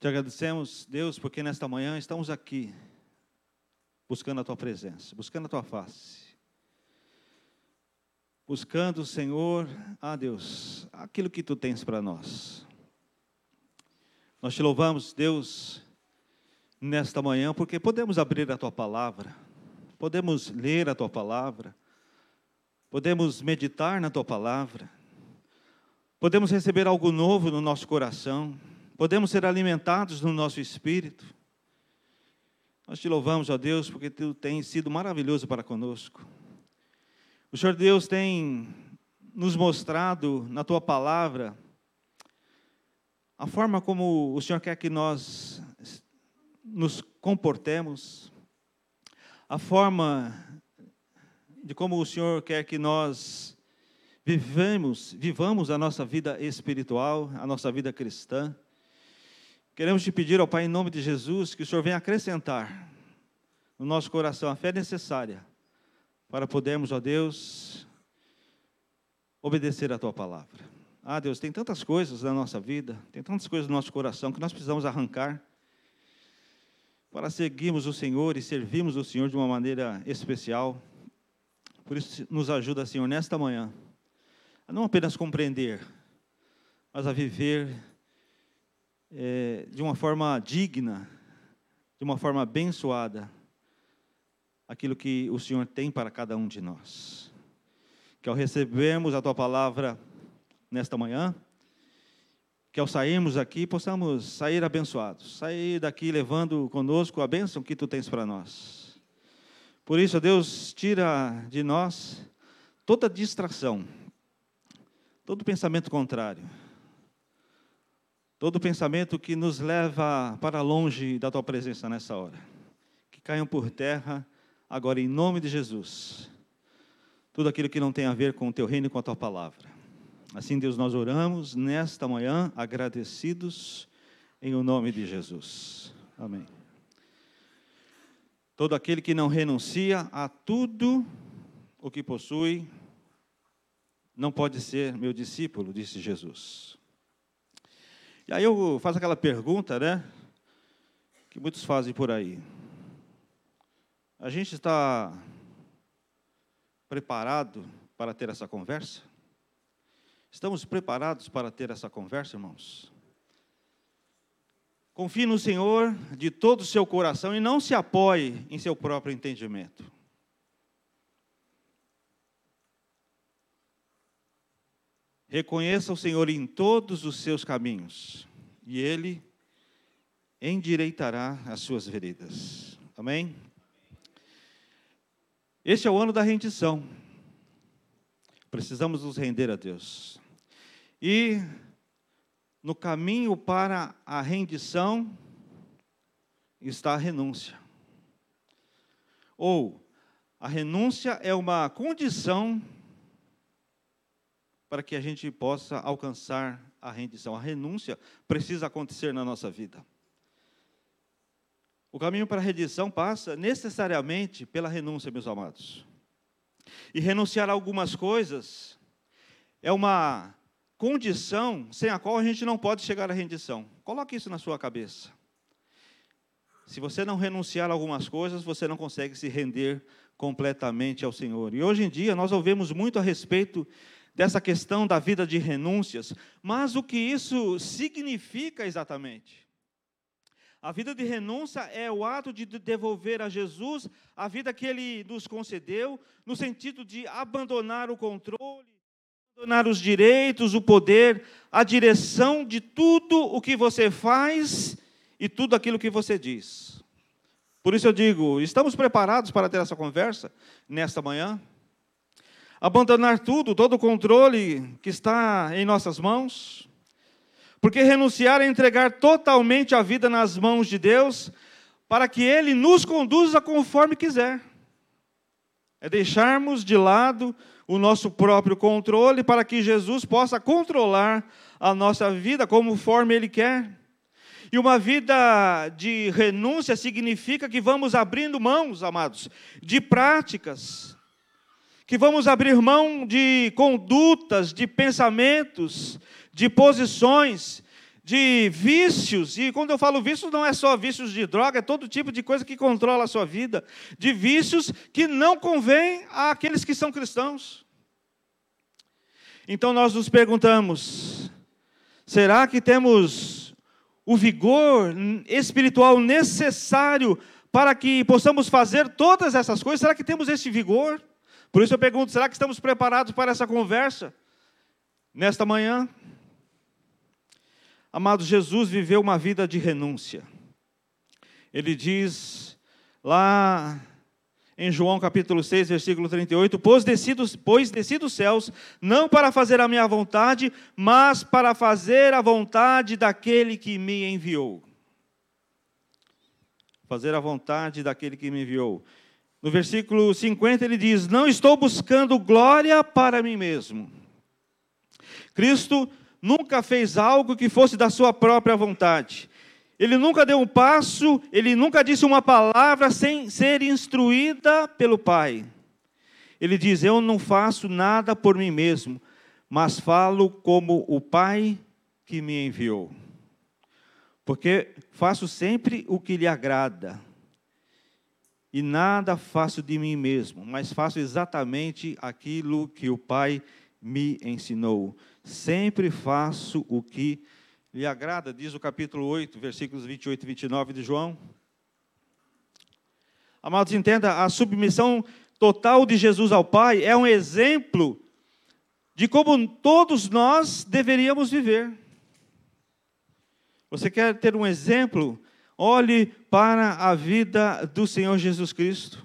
Te agradecemos, Deus, porque nesta manhã estamos aqui, buscando a Tua presença, buscando a Tua face. Buscando, Senhor, ah Deus, aquilo que Tu tens para nós. Nós te louvamos, Deus, nesta manhã, porque podemos abrir a Tua palavra, podemos ler a Tua palavra, podemos meditar na Tua palavra, podemos receber algo novo no nosso coração podemos ser alimentados no nosso espírito. Nós te louvamos, ó Deus, porque tu tens sido maravilhoso para conosco. O Senhor Deus tem nos mostrado na tua palavra a forma como o Senhor quer que nós nos comportemos, a forma de como o Senhor quer que nós vivamos, vivamos a nossa vida espiritual, a nossa vida cristã. Queremos te pedir ao Pai, em nome de Jesus, que o Senhor venha acrescentar no nosso coração a fé necessária para podermos, ó Deus, obedecer a tua palavra. Ah, Deus, tem tantas coisas na nossa vida, tem tantas coisas no nosso coração que nós precisamos arrancar para seguirmos o Senhor e servirmos o Senhor de uma maneira especial. Por isso, nos ajuda, Senhor, nesta manhã, a não apenas compreender, mas a viver é, de uma forma digna, de uma forma abençoada, aquilo que o Senhor tem para cada um de nós. Que ao recebermos a tua palavra nesta manhã, que ao sairmos aqui possamos sair abençoados, sair daqui levando conosco a bênção que tu tens para nós. Por isso, Deus, tira de nós toda distração, todo pensamento contrário todo pensamento que nos leva para longe da tua presença nessa hora. Que caiam por terra, agora em nome de Jesus. Tudo aquilo que não tem a ver com o teu reino e com a tua palavra. Assim, Deus, nós oramos nesta manhã, agradecidos em o nome de Jesus. Amém. Todo aquele que não renuncia a tudo o que possui, não pode ser meu discípulo, disse Jesus. E aí eu faço aquela pergunta, né? Que muitos fazem por aí. A gente está preparado para ter essa conversa? Estamos preparados para ter essa conversa, irmãos? Confie no Senhor de todo o seu coração e não se apoie em seu próprio entendimento. Reconheça o Senhor em todos os seus caminhos, e Ele endireitará as suas veredas. Amém? Este é o ano da rendição. Precisamos nos render a Deus. E no caminho para a rendição está a renúncia. Ou a renúncia é uma condição para que a gente possa alcançar a rendição. A renúncia precisa acontecer na nossa vida. O caminho para a rendição passa necessariamente pela renúncia, meus amados. E renunciar a algumas coisas é uma condição sem a qual a gente não pode chegar à rendição. Coloque isso na sua cabeça. Se você não renunciar a algumas coisas, você não consegue se render completamente ao Senhor. E hoje em dia nós ouvimos muito a respeito dessa questão da vida de renúncias, mas o que isso significa exatamente? A vida de renúncia é o ato de devolver a Jesus a vida que ele nos concedeu, no sentido de abandonar o controle, abandonar os direitos, o poder, a direção de tudo o que você faz e tudo aquilo que você diz. Por isso eu digo, estamos preparados para ter essa conversa nesta manhã? Abandonar tudo, todo o controle que está em nossas mãos, porque renunciar é entregar totalmente a vida nas mãos de Deus, para que Ele nos conduza conforme quiser. É deixarmos de lado o nosso próprio controle para que Jesus possa controlar a nossa vida conforme Ele quer. E uma vida de renúncia significa que vamos abrindo mãos, amados, de práticas, que vamos abrir mão de condutas, de pensamentos, de posições, de vícios, e quando eu falo vícios, não é só vícios de droga, é todo tipo de coisa que controla a sua vida, de vícios que não convém àqueles que são cristãos. Então nós nos perguntamos: será que temos o vigor espiritual necessário para que possamos fazer todas essas coisas? Será que temos esse vigor? Por isso eu pergunto: será que estamos preparados para essa conversa nesta manhã? Amado, Jesus viveu uma vida de renúncia. Ele diz lá em João capítulo 6, versículo 38, pois desci, pois desci dos céus, não para fazer a minha vontade, mas para fazer a vontade daquele que me enviou. Fazer a vontade daquele que me enviou. No versículo 50 ele diz: Não estou buscando glória para mim mesmo. Cristo nunca fez algo que fosse da sua própria vontade. Ele nunca deu um passo, ele nunca disse uma palavra sem ser instruída pelo Pai. Ele diz: Eu não faço nada por mim mesmo, mas falo como o Pai que me enviou. Porque faço sempre o que lhe agrada. E nada faço de mim mesmo, mas faço exatamente aquilo que o Pai me ensinou sempre faço o que lhe agrada, diz o capítulo 8, versículos 28 e 29 de João. Amados, entenda, a submissão total de Jesus ao Pai é um exemplo de como todos nós deveríamos viver. Você quer ter um exemplo? Olhe para a vida do Senhor Jesus Cristo.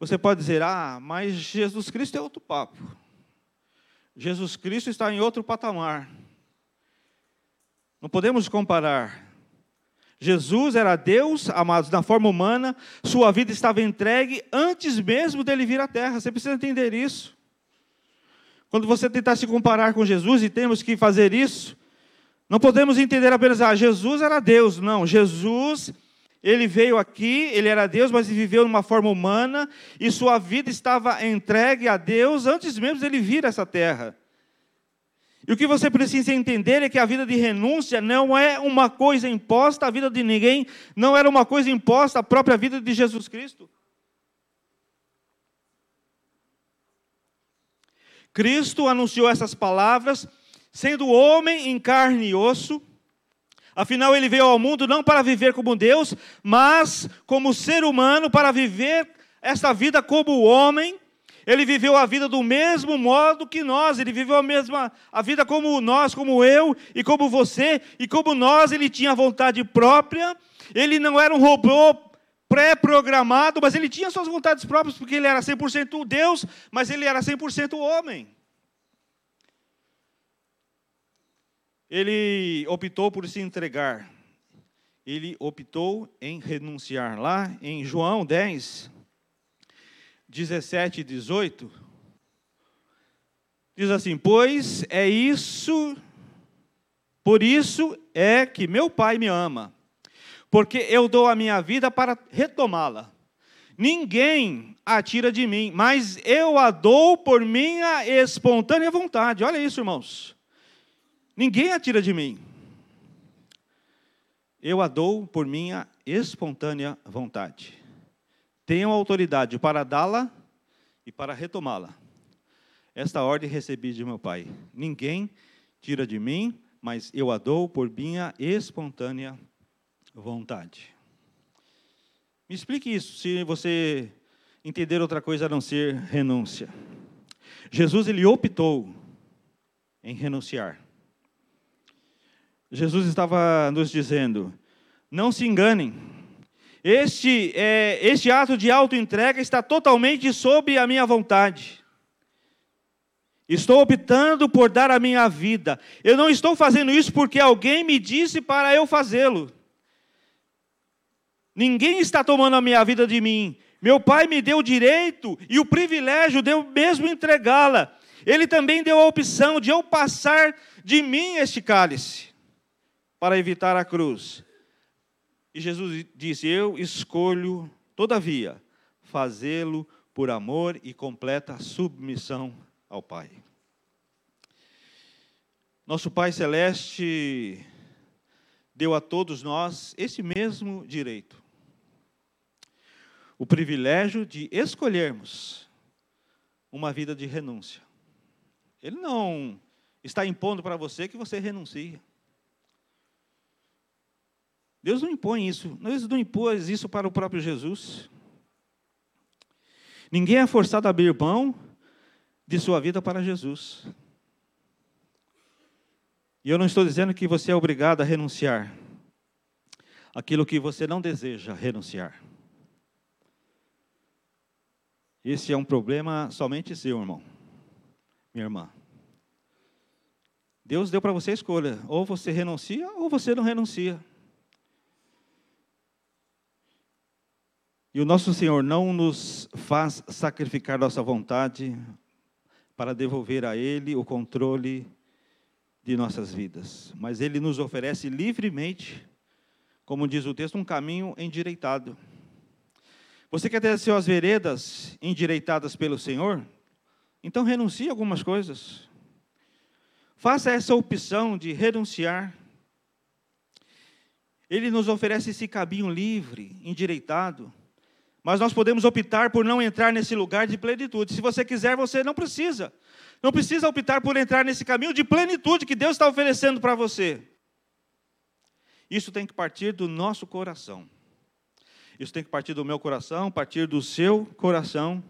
Você pode dizer, ah, mas Jesus Cristo é outro papo. Jesus Cristo está em outro patamar. Não podemos comparar. Jesus era Deus, amados, na forma humana, sua vida estava entregue antes mesmo dele vir à terra. Você precisa entender isso. Quando você tentar se comparar com Jesus, e temos que fazer isso, não podemos entender apenas, ah, Jesus era Deus. Não, Jesus ele veio aqui, ele era Deus, mas viveu de uma forma humana, e sua vida estava entregue a Deus antes mesmo dele vir a essa terra. E o que você precisa entender é que a vida de renúncia não é uma coisa imposta à vida de ninguém, não era uma coisa imposta à própria vida de Jesus Cristo. Cristo anunciou essas palavras, sendo homem em carne e osso, Afinal, ele veio ao mundo não para viver como Deus, mas como ser humano, para viver esta vida como homem. Ele viveu a vida do mesmo modo que nós, ele viveu a mesma a vida como nós, como eu e como você, e como nós, ele tinha vontade própria. Ele não era um robô pré-programado, mas ele tinha suas vontades próprias, porque ele era 100% Deus, mas ele era 100% homem. Ele optou por se entregar. Ele optou em renunciar. Lá em João 10, 17 e 18, diz assim: Pois é isso, por isso é que meu Pai me ama, porque eu dou a minha vida para retomá-la. Ninguém a tira de mim, mas eu a dou por minha espontânea vontade. Olha isso, irmãos. Ninguém a tira de mim. Eu a dou por minha espontânea vontade. Tenho autoridade para dá-la e para retomá-la. Esta ordem recebi de meu Pai. Ninguém tira de mim, mas eu a dou por minha espontânea vontade. Me explique isso, se você entender outra coisa a não ser renúncia. Jesus ele optou em renunciar. Jesus estava nos dizendo: não se enganem, este, é, este ato de auto-entrega está totalmente sob a minha vontade. Estou optando por dar a minha vida. Eu não estou fazendo isso porque alguém me disse para eu fazê-lo. Ninguém está tomando a minha vida de mim. Meu pai me deu o direito e o privilégio de eu mesmo entregá-la. Ele também deu a opção de eu passar de mim este cálice para evitar a cruz. E Jesus disse: Eu escolho, todavia, fazê-lo por amor e completa submissão ao Pai. Nosso Pai Celeste deu a todos nós esse mesmo direito. O privilégio de escolhermos uma vida de renúncia. Ele não está impondo para você que você renuncie. Deus não impõe isso. Deus não impôs isso para o próprio Jesus. Ninguém é forçado a abrir mão de sua vida para Jesus. E eu não estou dizendo que você é obrigado a renunciar aquilo que você não deseja renunciar. Esse é um problema somente seu, irmão, minha irmã. Deus deu para você a escolha: ou você renuncia ou você não renuncia. E o nosso Senhor não nos faz sacrificar nossa vontade para devolver a Ele o controle de nossas vidas, mas Ele nos oferece livremente, como diz o texto, um caminho endireitado. Você quer ter suas veredas endireitadas pelo Senhor? Então renuncie a algumas coisas. Faça essa opção de renunciar. Ele nos oferece esse caminho livre, endireitado mas nós podemos optar por não entrar nesse lugar de plenitude. Se você quiser, você não precisa. Não precisa optar por entrar nesse caminho de plenitude que Deus está oferecendo para você. Isso tem que partir do nosso coração. Isso tem que partir do meu coração, partir do seu coração.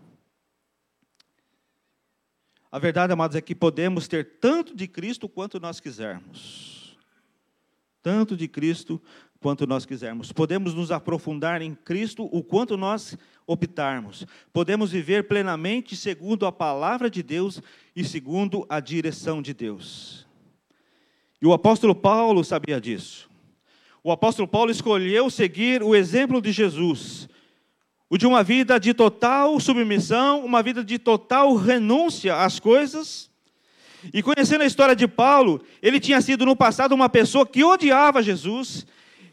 A verdade, amados, é que podemos ter tanto de Cristo quanto nós quisermos. Tanto de Cristo quanto nós quisermos. Podemos nos aprofundar em Cristo o quanto nós optarmos. Podemos viver plenamente segundo a palavra de Deus e segundo a direção de Deus. E o apóstolo Paulo sabia disso. O apóstolo Paulo escolheu seguir o exemplo de Jesus, o de uma vida de total submissão, uma vida de total renúncia às coisas. E conhecendo a história de Paulo, ele tinha sido no passado uma pessoa que odiava Jesus,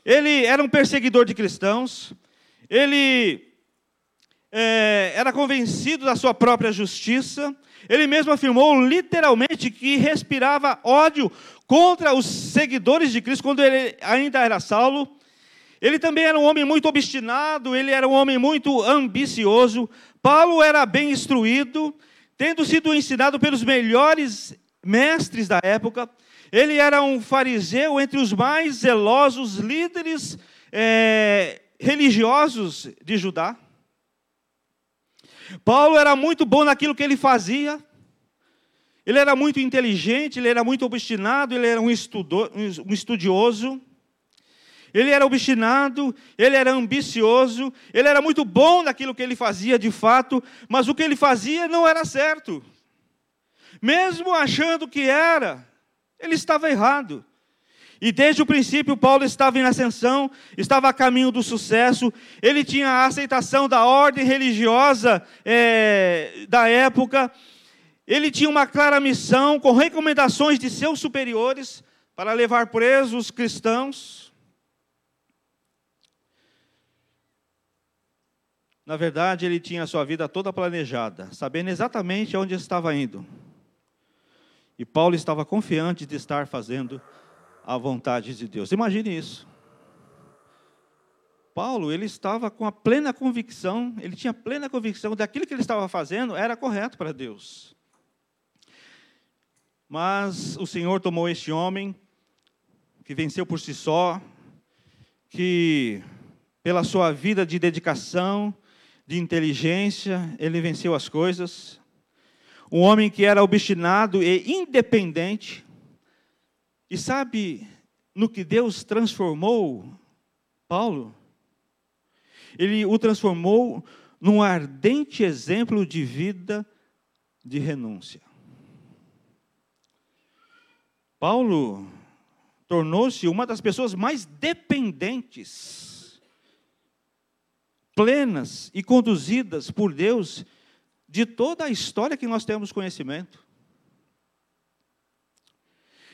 ele era um perseguidor de cristãos, ele é, era convencido da sua própria justiça, ele mesmo afirmou literalmente que respirava ódio contra os seguidores de Cristo quando ele ainda era Saulo. Ele também era um homem muito obstinado, ele era um homem muito ambicioso. Paulo era bem instruído, tendo sido ensinado pelos melhores mestres da época. Ele era um fariseu entre os mais zelosos líderes é, religiosos de Judá. Paulo era muito bom naquilo que ele fazia. Ele era muito inteligente, ele era muito obstinado, ele era um, estudo, um estudioso. Ele era obstinado, ele era ambicioso, ele era muito bom naquilo que ele fazia de fato, mas o que ele fazia não era certo. Mesmo achando que era, ele estava errado. E desde o princípio, Paulo estava em ascensão, estava a caminho do sucesso, ele tinha a aceitação da ordem religiosa é, da época, ele tinha uma clara missão, com recomendações de seus superiores, para levar presos os cristãos. Na verdade, ele tinha a sua vida toda planejada, sabendo exatamente aonde estava indo. E Paulo estava confiante de estar fazendo a vontade de Deus. Imagine isso. Paulo, ele estava com a plena convicção, ele tinha plena convicção daquilo que ele estava fazendo era correto para Deus. Mas o Senhor tomou este homem, que venceu por si só, que pela sua vida de dedicação, de inteligência, ele venceu as coisas, um homem que era obstinado e independente. E sabe no que Deus transformou Paulo? Ele o transformou num ardente exemplo de vida de renúncia. Paulo tornou-se uma das pessoas mais dependentes, plenas e conduzidas por Deus de toda a história que nós temos conhecimento.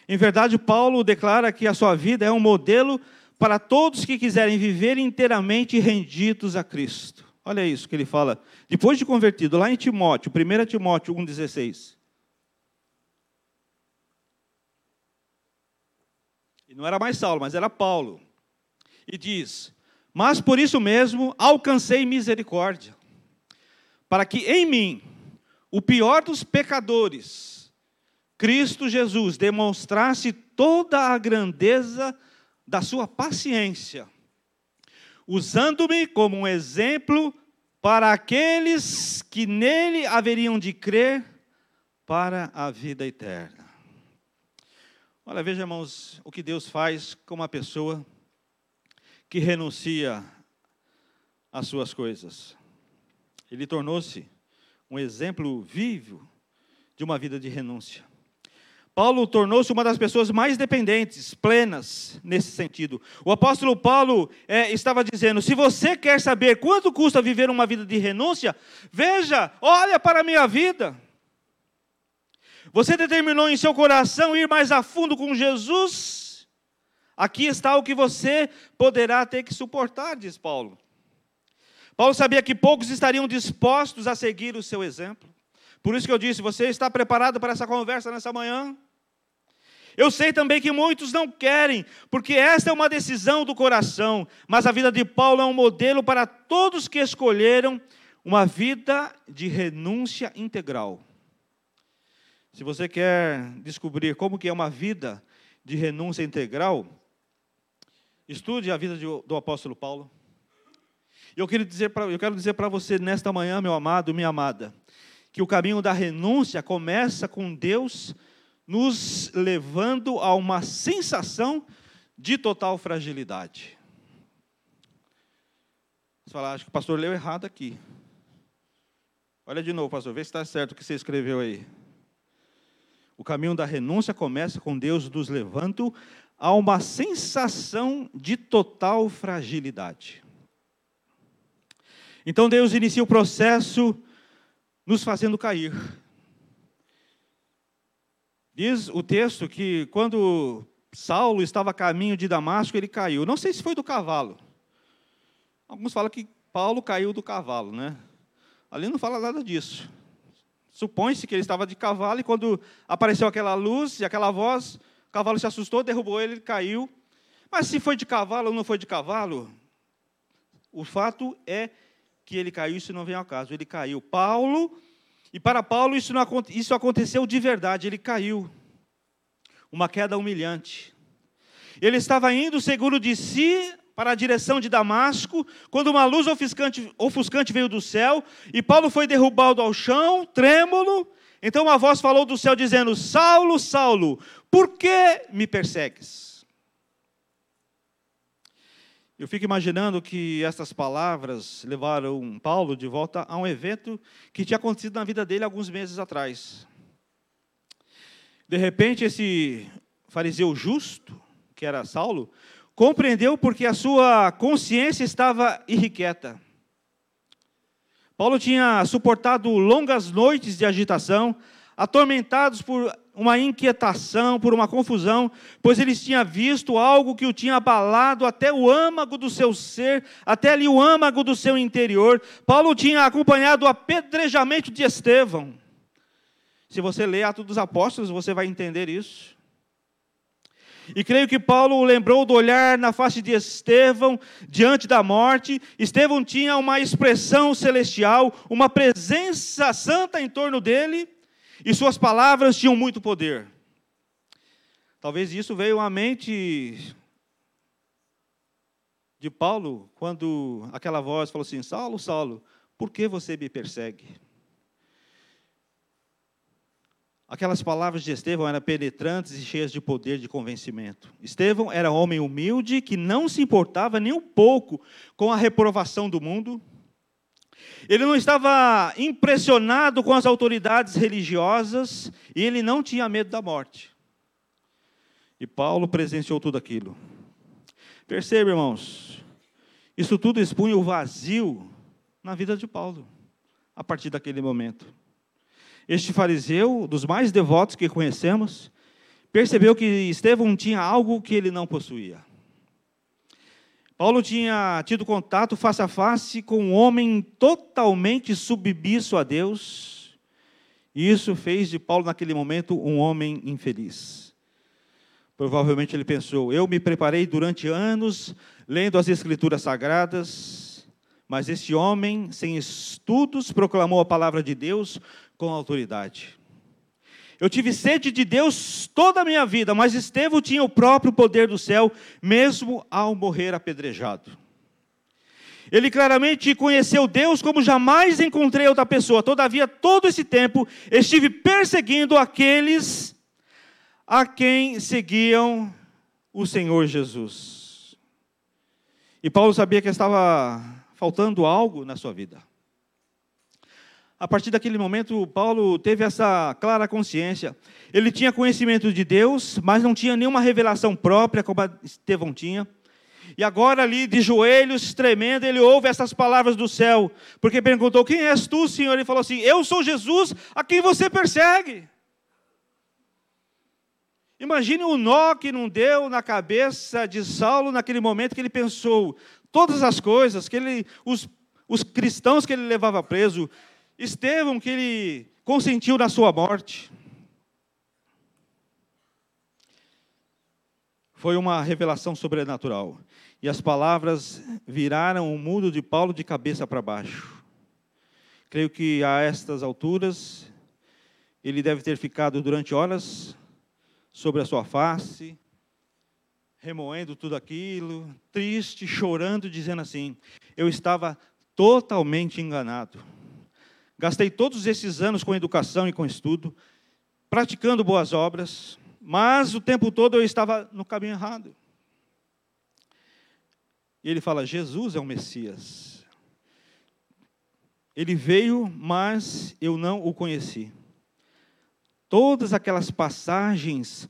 Em verdade, Paulo declara que a sua vida é um modelo para todos que quiserem viver inteiramente rendidos a Cristo. Olha isso que ele fala, depois de convertido, lá em Timóteo, 1 Timóteo 1,16. Não era mais Saulo, mas era Paulo. E diz: Mas por isso mesmo alcancei misericórdia, para que em mim, o pior dos pecadores, Cristo Jesus demonstrasse toda a grandeza da sua paciência, usando-me como um exemplo para aqueles que nele haveriam de crer para a vida eterna. Olha, veja, irmãos, o que Deus faz com uma pessoa que renuncia às suas coisas. Ele tornou-se um exemplo vivo de uma vida de renúncia. Paulo tornou-se uma das pessoas mais dependentes, plenas nesse sentido. O apóstolo Paulo é, estava dizendo: se você quer saber quanto custa viver uma vida de renúncia, veja, olha para a minha vida. Você determinou em seu coração ir mais a fundo com Jesus? Aqui está o que você poderá ter que suportar, diz Paulo. Paulo sabia que poucos estariam dispostos a seguir o seu exemplo. Por isso que eu disse: você está preparado para essa conversa nessa manhã? Eu sei também que muitos não querem, porque esta é uma decisão do coração, mas a vida de Paulo é um modelo para todos que escolheram uma vida de renúncia integral. Se você quer descobrir como que é uma vida de renúncia integral, estude a vida do apóstolo Paulo. Eu quero dizer para eu quero dizer para você nesta manhã, meu amado, minha amada, que o caminho da renúncia começa com Deus nos levando a uma sensação de total fragilidade. Você fala, acho que o pastor leu errado aqui. Olha de novo, pastor, vê se está certo o que você escreveu aí. O caminho da renúncia começa com Deus nos levando a uma sensação de total fragilidade. Então Deus inicia o processo nos fazendo cair. Diz o texto que quando Saulo estava a caminho de Damasco, ele caiu. Não sei se foi do cavalo. Alguns falam que Paulo caiu do cavalo, né? Ali não fala nada disso. Supõe-se que ele estava de cavalo e quando apareceu aquela luz e aquela voz, o cavalo se assustou, derrubou ele, ele caiu. Mas se foi de cavalo ou não foi de cavalo, o fato é que ele caiu, isso não vem ao caso. Ele caiu. Paulo e para Paulo isso, não, isso aconteceu de verdade, ele caiu. Uma queda humilhante. Ele estava indo seguro de si para a direção de Damasco, quando uma luz ofuscante, ofuscante veio do céu, e Paulo foi derrubado ao chão, trêmulo. Então uma voz falou do céu, dizendo: Saulo, Saulo, por que me persegues? Eu fico imaginando que essas palavras levaram Paulo de volta a um evento que tinha acontecido na vida dele alguns meses atrás. De repente, esse fariseu justo, que era Saulo, compreendeu porque a sua consciência estava irrequieta. Paulo tinha suportado longas noites de agitação, atormentados por uma inquietação, por uma confusão, pois eles tinham visto algo que o tinha abalado até o âmago do seu ser, até ali o âmago do seu interior. Paulo tinha acompanhado o apedrejamento de Estevão. Se você ler Atos dos Apóstolos, você vai entender isso. E creio que Paulo lembrou do olhar na face de Estevão diante da morte. Estevão tinha uma expressão celestial, uma presença santa em torno dele e suas palavras tinham muito poder. Talvez isso veio à mente de Paulo quando aquela voz falou assim: Saulo, Saulo, por que você me persegue? Aquelas palavras de Estevão eram penetrantes e cheias de poder de convencimento. Estevão era homem humilde que não se importava nem um pouco com a reprovação do mundo ele não estava impressionado com as autoridades religiosas e ele não tinha medo da morte. E Paulo presenciou tudo aquilo. Perceba, irmãos, isso tudo expunha o vazio na vida de Paulo, a partir daquele momento. Este fariseu, dos mais devotos que conhecemos, percebeu que Estevão tinha algo que ele não possuía. Paulo tinha tido contato face a face com um homem totalmente submisso a Deus, e isso fez de Paulo, naquele momento, um homem infeliz. Provavelmente ele pensou: eu me preparei durante anos lendo as Escrituras Sagradas, mas esse homem, sem estudos, proclamou a palavra de Deus com autoridade. Eu tive sede de Deus toda a minha vida, mas Estevão tinha o próprio poder do céu, mesmo ao morrer apedrejado. Ele claramente conheceu Deus como jamais encontrei outra pessoa. Todavia, todo esse tempo, estive perseguindo aqueles a quem seguiam o Senhor Jesus. E Paulo sabia que estava faltando algo na sua vida. A partir daquele momento, Paulo teve essa clara consciência. Ele tinha conhecimento de Deus, mas não tinha nenhuma revelação própria, como Estevão tinha. E agora, ali de joelhos, tremendo, ele ouve essas palavras do céu, porque perguntou: Quem és tu, Senhor? Ele falou assim: Eu sou Jesus, a quem você persegue. Imagine o nó que não deu na cabeça de Saulo naquele momento que ele pensou todas as coisas, que ele, os, os cristãos que ele levava preso, Estevão que ele consentiu na sua morte. Foi uma revelação sobrenatural. E as palavras viraram o mundo de Paulo de cabeça para baixo. Creio que a estas alturas, ele deve ter ficado durante horas sobre a sua face, remoendo tudo aquilo, triste, chorando, dizendo assim: Eu estava totalmente enganado. Gastei todos esses anos com educação e com estudo, praticando boas obras, mas o tempo todo eu estava no caminho errado. E ele fala: Jesus é o Messias. Ele veio, mas eu não o conheci. Todas aquelas passagens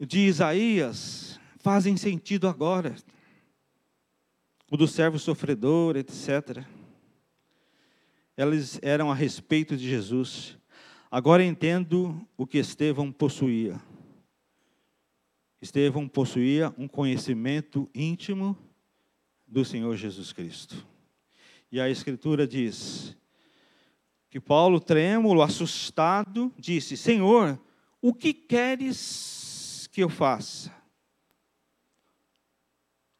de Isaías fazem sentido agora. O do servo sofredor, etc. Elas eram a respeito de Jesus. Agora entendo o que Estevão possuía. Estevão possuía um conhecimento íntimo do Senhor Jesus Cristo. E a Escritura diz: que Paulo, trêmulo, assustado, disse: Senhor, o que queres que eu faça?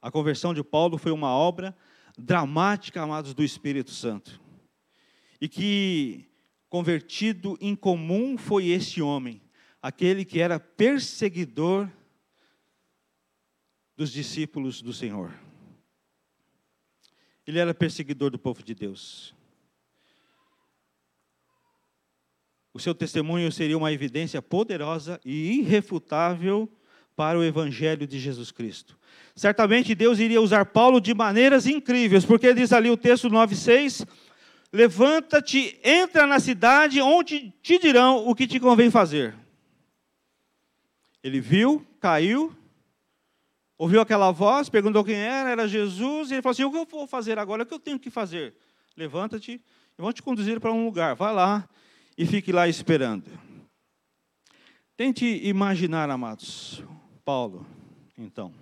A conversão de Paulo foi uma obra dramática, amados do Espírito Santo. E que convertido em comum foi este homem, aquele que era perseguidor dos discípulos do Senhor. Ele era perseguidor do povo de Deus. o seu testemunho seria uma evidência poderosa e irrefutável para o evangelho de Jesus Cristo. Certamente Deus iria usar Paulo de maneiras incríveis, porque diz ali o texto 9:6, levanta-te, entra na cidade onde te dirão o que te convém fazer. Ele viu, caiu, ouviu aquela voz, perguntou quem era, era Jesus, e ele falou assim: O que eu vou fazer agora? O que eu tenho que fazer? Levanta-te, eu vou te conduzir para um lugar, vai lá e fique lá esperando. Tente imaginar, amados, Paulo, então.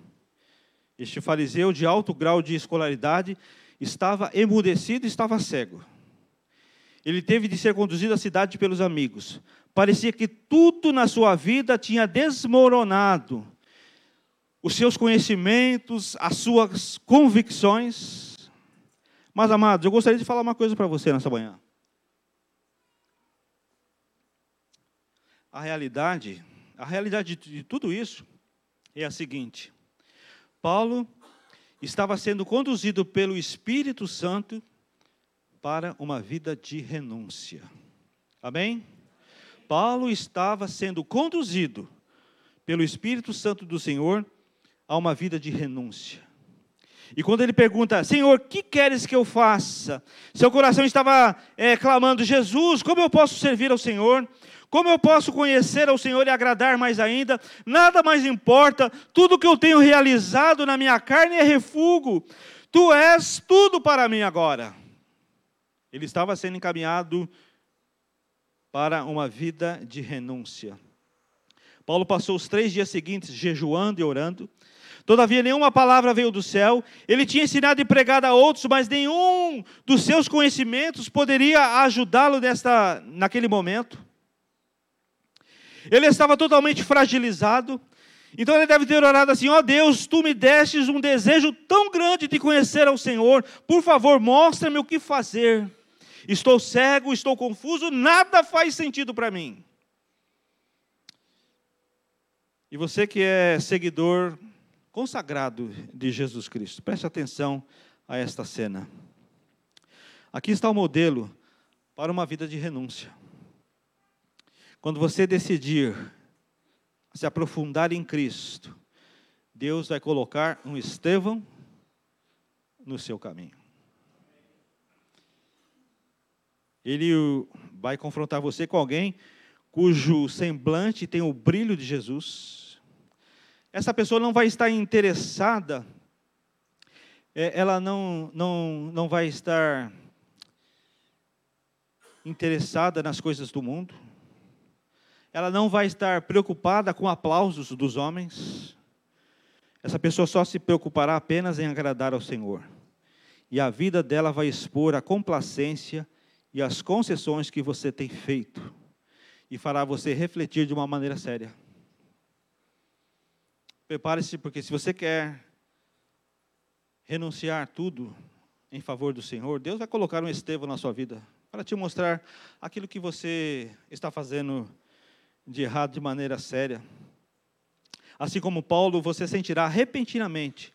Este fariseu de alto grau de escolaridade estava emudecido, estava cego. Ele teve de ser conduzido à cidade pelos amigos. Parecia que tudo na sua vida tinha desmoronado. Os seus conhecimentos, as suas convicções. Mas, amados, eu gostaria de falar uma coisa para você nessa manhã. A realidade, a realidade de tudo isso é a seguinte: Paulo estava sendo conduzido pelo Espírito Santo para uma vida de renúncia. Amém? Paulo estava sendo conduzido pelo Espírito Santo do Senhor a uma vida de renúncia. E quando ele pergunta, Senhor, que queres que eu faça? Seu coração estava é, clamando, Jesus, como eu posso servir ao Senhor? Como eu posso conhecer ao Senhor e agradar mais ainda? Nada mais importa, tudo que eu tenho realizado na minha carne é refúgio. Tu és tudo para mim agora. Ele estava sendo encaminhado para uma vida de renúncia. Paulo passou os três dias seguintes jejuando e orando. Todavia, nenhuma palavra veio do céu. Ele tinha ensinado e pregado a outros, mas nenhum dos seus conhecimentos poderia ajudá-lo naquele momento. Ele estava totalmente fragilizado, Então ele deve ter orado assim: ó oh Deus, tu me destes um desejo tão grande de conhecer ao Senhor, por favor, mostra-me o que fazer. Estou cego, estou confuso, nada faz sentido para mim. E você que é seguidor consagrado de Jesus Cristo, preste atenção a esta cena. Aqui está o modelo para uma vida de renúncia. Quando você decidir se aprofundar em Cristo, Deus vai colocar um Estevão no seu caminho. Ele vai confrontar você com alguém cujo semblante tem o brilho de Jesus. Essa pessoa não vai estar interessada, é, ela não, não, não vai estar interessada nas coisas do mundo, ela não vai estar preocupada com aplausos dos homens. Essa pessoa só se preocupará apenas em agradar ao Senhor. E a vida dela vai expor a complacência e as concessões que você tem feito. E fará você refletir de uma maneira séria. Prepare-se, porque se você quer renunciar tudo em favor do Senhor, Deus vai colocar um Estevão na sua vida para te mostrar aquilo que você está fazendo de errado de maneira séria. Assim como Paulo, você sentirá repentinamente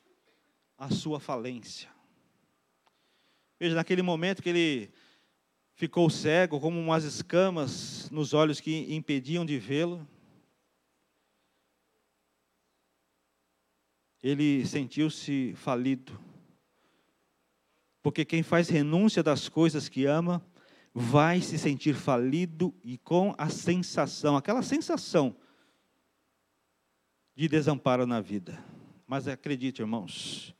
a sua falência. Veja, naquele momento que ele ficou cego, como umas escamas nos olhos que impediam de vê-lo, ele sentiu-se falido. Porque quem faz renúncia das coisas que ama, vai se sentir falido e com a sensação, aquela sensação de desamparo na vida. Mas acredite, irmãos,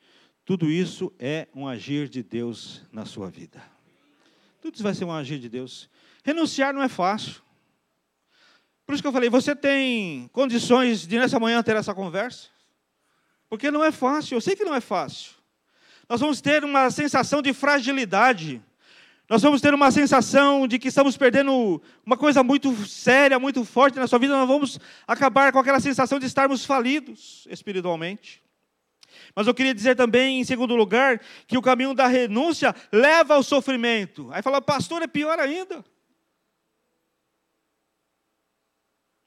tudo isso é um agir de Deus na sua vida. Tudo isso vai ser um agir de Deus. Renunciar não é fácil. Por isso que eu falei, você tem condições de nessa manhã ter essa conversa? Porque não é fácil, eu sei que não é fácil. Nós vamos ter uma sensação de fragilidade. Nós vamos ter uma sensação de que estamos perdendo uma coisa muito séria, muito forte na sua vida. Nós vamos acabar com aquela sensação de estarmos falidos espiritualmente. Mas eu queria dizer também, em segundo lugar, que o caminho da renúncia leva ao sofrimento. Aí fala, pastor, é pior ainda.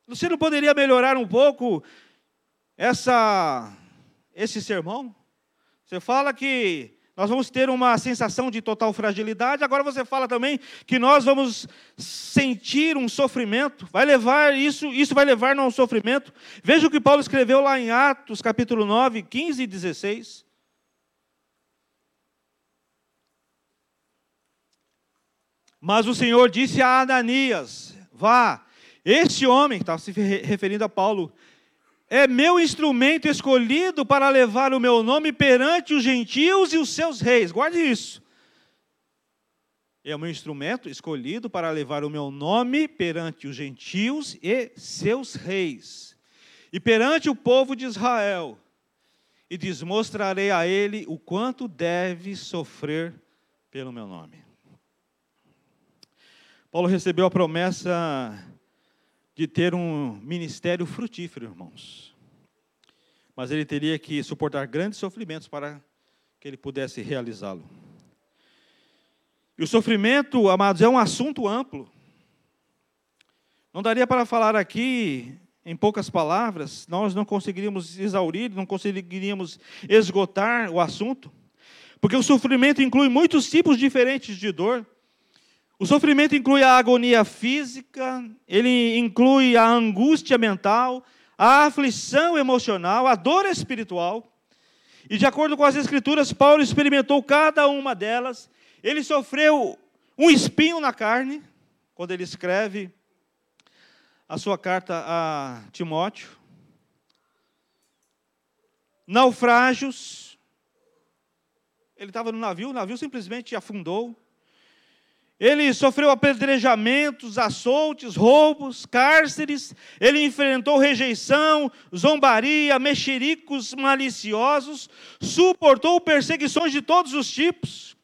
Você não poderia melhorar um pouco essa, esse sermão? Você fala que nós vamos ter uma sensação de total fragilidade. Agora você fala também que nós vamos sentir um sofrimento. Vai levar isso, isso vai levar a um sofrimento. Veja o que Paulo escreveu lá em Atos, capítulo 9, 15 e 16. Mas o Senhor disse a Ananias: Vá, este homem, estava se referindo a Paulo, é meu instrumento escolhido para levar o meu nome perante os gentios e os seus reis. Guarde isso. É o meu instrumento escolhido para levar o meu nome perante os gentios e seus reis, e perante o povo de Israel, e desmostrarei a ele o quanto deve sofrer pelo meu nome. Paulo recebeu a promessa de ter um ministério frutífero, irmãos. Mas ele teria que suportar grandes sofrimentos para que ele pudesse realizá-lo. E o sofrimento, amados, é um assunto amplo. Não daria para falar aqui em poucas palavras, nós não conseguiríamos exaurir, não conseguiríamos esgotar o assunto, porque o sofrimento inclui muitos tipos diferentes de dor. O sofrimento inclui a agonia física, ele inclui a angústia mental, a aflição emocional, a dor espiritual. E de acordo com as Escrituras, Paulo experimentou cada uma delas. Ele sofreu um espinho na carne, quando ele escreve a sua carta a Timóteo. Naufrágios. Ele estava no navio, o navio simplesmente afundou. Ele sofreu apedrejamentos, açoutes, roubos, cárceres. Ele enfrentou rejeição, zombaria, mexericos maliciosos. Suportou perseguições de todos os tipos.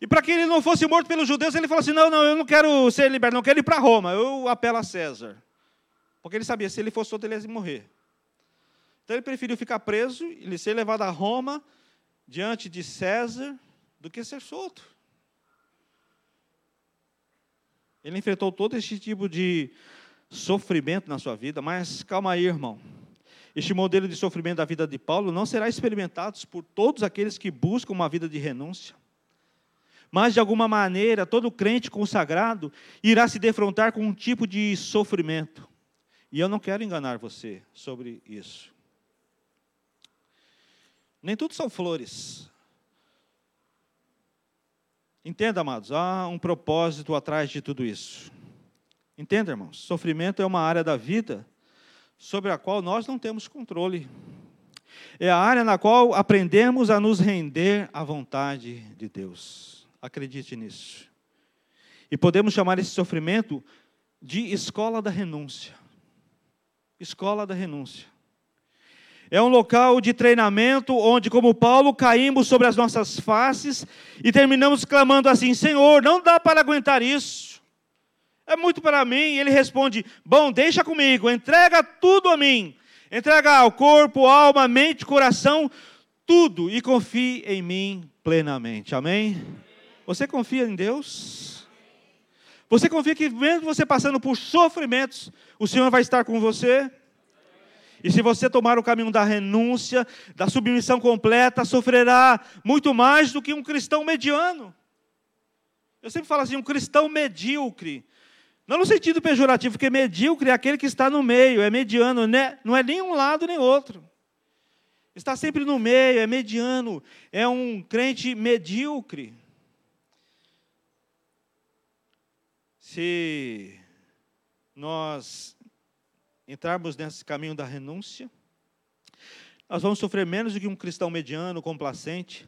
E para que ele não fosse morto pelos judeus, ele falou assim: não, não, eu não quero ser liberto, não quero ir para Roma. Eu apelo a César. Porque ele sabia, se ele fosse solto, ele ia morrer. Então ele preferiu ficar preso e ser levado a Roma diante de César do que ser solto. Ele enfrentou todo esse tipo de sofrimento na sua vida, mas calma aí, irmão. Este modelo de sofrimento da vida de Paulo não será experimentado por todos aqueles que buscam uma vida de renúncia. Mas, de alguma maneira, todo crente consagrado irá se defrontar com um tipo de sofrimento. E eu não quero enganar você sobre isso. Nem tudo são flores. Entenda, amados, há um propósito atrás de tudo isso. Entenda, irmãos, sofrimento é uma área da vida sobre a qual nós não temos controle. É a área na qual aprendemos a nos render à vontade de Deus. Acredite nisso. E podemos chamar esse sofrimento de escola da renúncia. Escola da renúncia. É um local de treinamento onde, como Paulo, caímos sobre as nossas faces e terminamos clamando assim: Senhor, não dá para aguentar isso. É muito para mim. E ele responde: Bom, deixa comigo, entrega tudo a mim. Entrega o corpo, alma, mente, coração, tudo e confie em mim plenamente. Amém? Você confia em Deus? Você confia que, mesmo você passando por sofrimentos, o Senhor vai estar com você? E se você tomar o caminho da renúncia, da submissão completa, sofrerá muito mais do que um cristão mediano. Eu sempre falo assim, um cristão medíocre. Não no sentido pejorativo, porque medíocre é aquele que está no meio, é mediano, né? não é nem um lado nem outro. Está sempre no meio, é mediano, é um crente medíocre. Se nós entrarmos nesse caminho da renúncia, nós vamos sofrer menos do que um cristão mediano, complacente.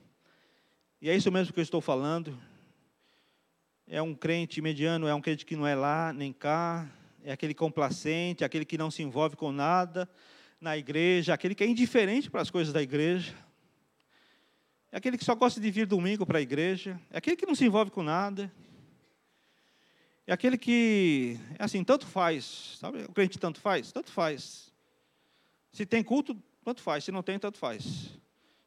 E é isso mesmo que eu estou falando. É um crente mediano, é um crente que não é lá nem cá, é aquele complacente, aquele que não se envolve com nada na igreja, aquele que é indiferente para as coisas da igreja. É aquele que só gosta de vir domingo para a igreja, é aquele que não se envolve com nada, é aquele que, é assim, tanto faz. Sabe? O crente tanto faz? Tanto faz. Se tem culto, tanto faz. Se não tem, tanto faz.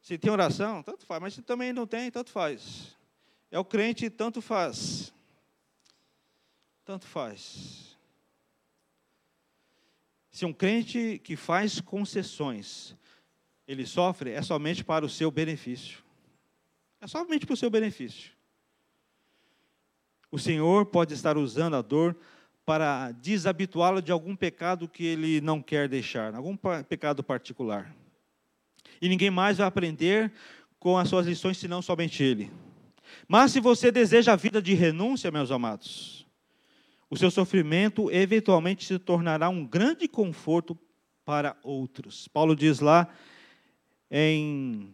Se tem oração, tanto faz. Mas se também não tem, tanto faz. É o crente tanto faz. Tanto faz. Se um crente que faz concessões, ele sofre, é somente para o seu benefício. É somente para o seu benefício. O Senhor pode estar usando a dor para desabituá-lo de algum pecado que ele não quer deixar, algum pecado particular. E ninguém mais vai aprender com as suas lições senão somente ele. Mas se você deseja a vida de renúncia, meus amados, o seu sofrimento eventualmente se tornará um grande conforto para outros. Paulo diz lá em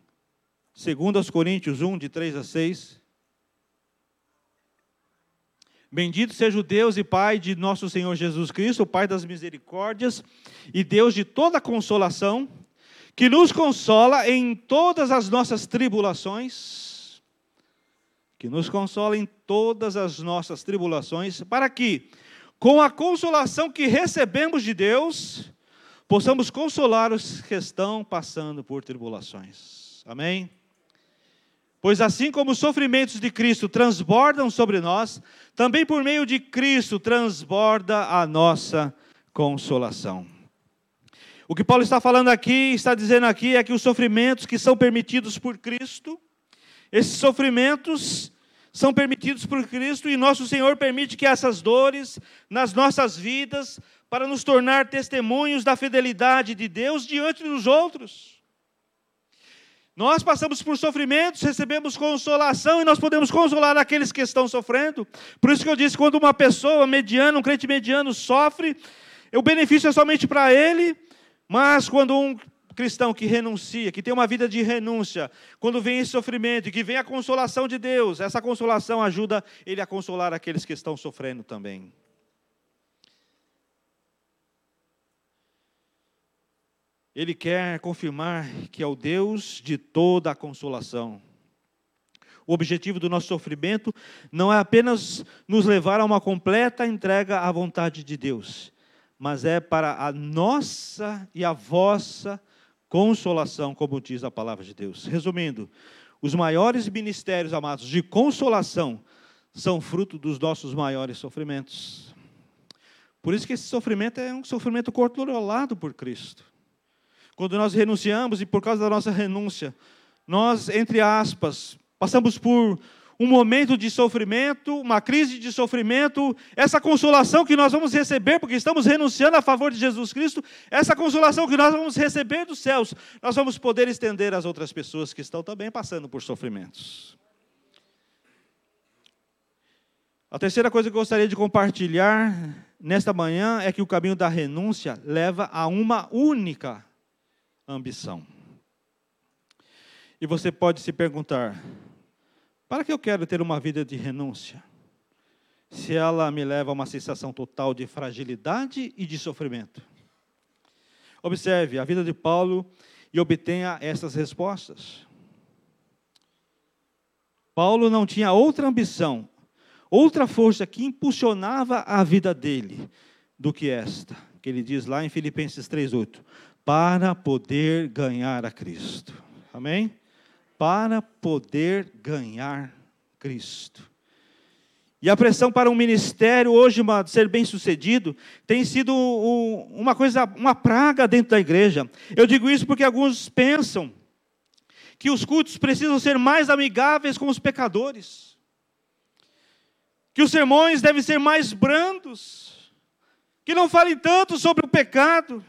2 Coríntios 1, de 3 a 6, Bendito seja o Deus e Pai de nosso Senhor Jesus Cristo, o Pai das misericórdias e Deus de toda consolação, que nos consola em todas as nossas tribulações, que nos consola em todas as nossas tribulações, para que, com a consolação que recebemos de Deus, possamos consolar os que estão passando por tribulações. Amém? Pois assim como os sofrimentos de Cristo transbordam sobre nós, também por meio de Cristo transborda a nossa consolação. O que Paulo está falando aqui, está dizendo aqui, é que os sofrimentos que são permitidos por Cristo, esses sofrimentos são permitidos por Cristo e nosso Senhor permite que essas dores nas nossas vidas, para nos tornar testemunhos da fidelidade de Deus diante dos outros. Nós passamos por sofrimentos, recebemos consolação e nós podemos consolar aqueles que estão sofrendo. Por isso que eu disse, quando uma pessoa mediana, um crente mediano sofre, o benefício é somente para ele, mas quando um cristão que renuncia, que tem uma vida de renúncia, quando vem esse sofrimento e que vem a consolação de Deus, essa consolação ajuda ele a consolar aqueles que estão sofrendo também. Ele quer confirmar que é o Deus de toda a consolação. O objetivo do nosso sofrimento não é apenas nos levar a uma completa entrega à vontade de Deus, mas é para a nossa e a vossa consolação, como diz a palavra de Deus. Resumindo, os maiores ministérios, amados, de consolação são fruto dos nossos maiores sofrimentos. Por isso que esse sofrimento é um sofrimento controlado por Cristo. Quando nós renunciamos e por causa da nossa renúncia, nós, entre aspas, passamos por um momento de sofrimento, uma crise de sofrimento, essa consolação que nós vamos receber, porque estamos renunciando a favor de Jesus Cristo, essa consolação que nós vamos receber dos céus, nós vamos poder estender às outras pessoas que estão também passando por sofrimentos. A terceira coisa que eu gostaria de compartilhar nesta manhã é que o caminho da renúncia leva a uma única ambição. E você pode se perguntar: para que eu quero ter uma vida de renúncia? Se ela me leva a uma sensação total de fragilidade e de sofrimento. Observe a vida de Paulo e obtenha essas respostas. Paulo não tinha outra ambição, outra força que impulsionava a vida dele do que esta, que ele diz lá em Filipenses 3:8, para poder ganhar a Cristo. Amém? para poder ganhar Cristo. E a pressão para um ministério hoje ser bem sucedido tem sido uma coisa, uma praga dentro da igreja. Eu digo isso porque alguns pensam que os cultos precisam ser mais amigáveis com os pecadores, que os sermões devem ser mais brandos, que não falem tanto sobre o pecado.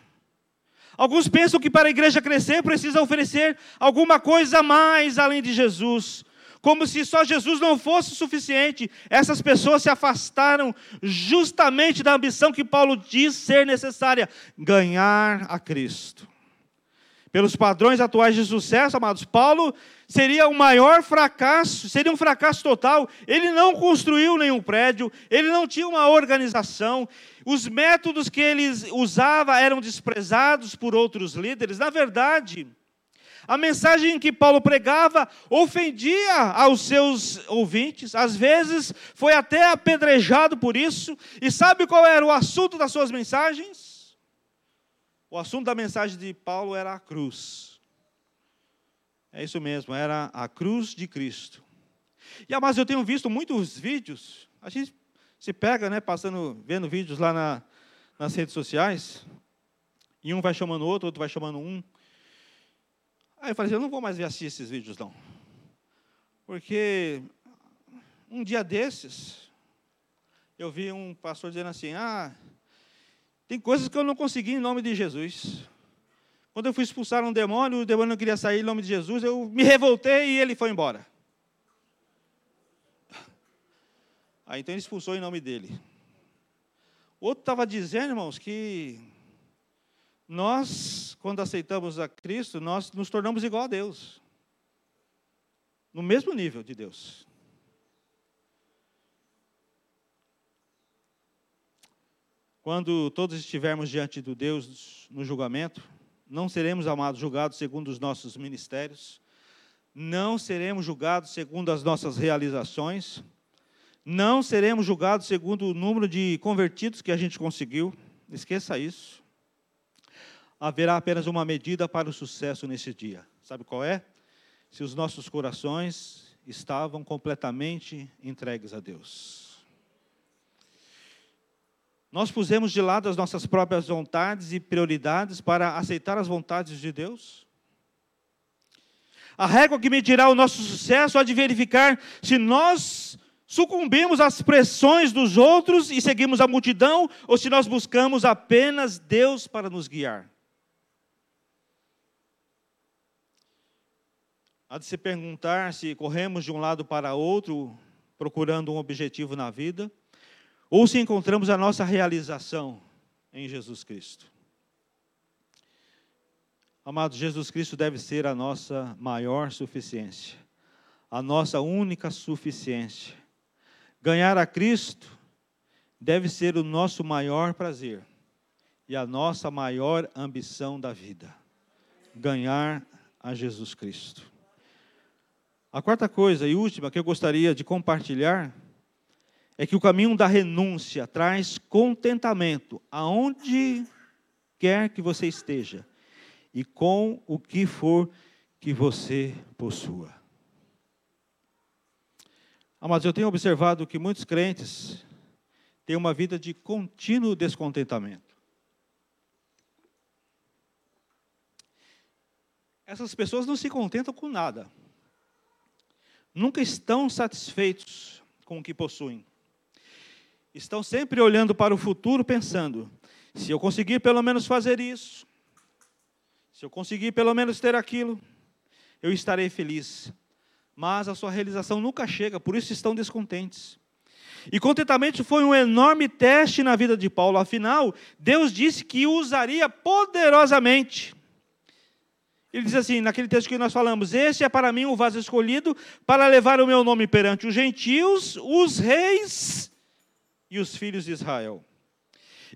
Alguns pensam que para a igreja crescer precisa oferecer alguma coisa a mais além de Jesus. Como se só Jesus não fosse suficiente. Essas pessoas se afastaram justamente da ambição que Paulo diz ser necessária: ganhar a Cristo. Pelos padrões atuais de sucesso, amados, Paulo seria o maior fracasso, seria um fracasso total. Ele não construiu nenhum prédio, ele não tinha uma organização, os métodos que ele usava eram desprezados por outros líderes. Na verdade, a mensagem que Paulo pregava ofendia aos seus ouvintes, às vezes foi até apedrejado por isso. E sabe qual era o assunto das suas mensagens? O assunto da mensagem de Paulo era a cruz. É isso mesmo, era a cruz de Cristo. E mas eu tenho visto muitos vídeos, a gente se pega, né, passando, vendo vídeos lá na, nas redes sociais, e um vai chamando outro, outro vai chamando um. Aí eu falei assim, eu não vou mais ver assistir esses vídeos não. Porque um dia desses, eu vi um pastor dizendo assim, ah, tem coisas que eu não consegui em nome de Jesus. Quando eu fui expulsar um demônio, o demônio não queria sair em nome de Jesus, eu me revoltei e ele foi embora. Aí então ele expulsou em nome dele. Outro estava dizendo, irmãos, que nós, quando aceitamos a Cristo, nós nos tornamos igual a Deus. No mesmo nível de Deus. Quando todos estivermos diante do Deus no julgamento, não seremos, amados, julgados segundo os nossos ministérios, não seremos julgados segundo as nossas realizações, não seremos julgados segundo o número de convertidos que a gente conseguiu, esqueça isso. Haverá apenas uma medida para o sucesso nesse dia. Sabe qual é? Se os nossos corações estavam completamente entregues a Deus. Nós pusemos de lado as nossas próprias vontades e prioridades para aceitar as vontades de Deus? A régua que medirá o nosso sucesso há de verificar se nós sucumbimos às pressões dos outros e seguimos a multidão ou se nós buscamos apenas Deus para nos guiar. Há de se perguntar se corremos de um lado para outro procurando um objetivo na vida ou se encontramos a nossa realização em Jesus Cristo. Amado, Jesus Cristo deve ser a nossa maior suficiência, a nossa única suficiência. Ganhar a Cristo deve ser o nosso maior prazer e a nossa maior ambição da vida. Ganhar a Jesus Cristo. A quarta coisa e última que eu gostaria de compartilhar é que o caminho da renúncia traz contentamento aonde quer que você esteja e com o que for que você possua. Amados, eu tenho observado que muitos crentes têm uma vida de contínuo descontentamento. Essas pessoas não se contentam com nada. Nunca estão satisfeitos com o que possuem. Estão sempre olhando para o futuro, pensando: se eu conseguir pelo menos fazer isso, se eu conseguir pelo menos ter aquilo, eu estarei feliz. Mas a sua realização nunca chega, por isso estão descontentes. E contentamento foi um enorme teste na vida de Paulo, afinal, Deus disse que o usaria poderosamente. Ele diz assim, naquele texto que nós falamos: Este é para mim o vaso escolhido para levar o meu nome perante os gentios, os reis e os filhos de Israel.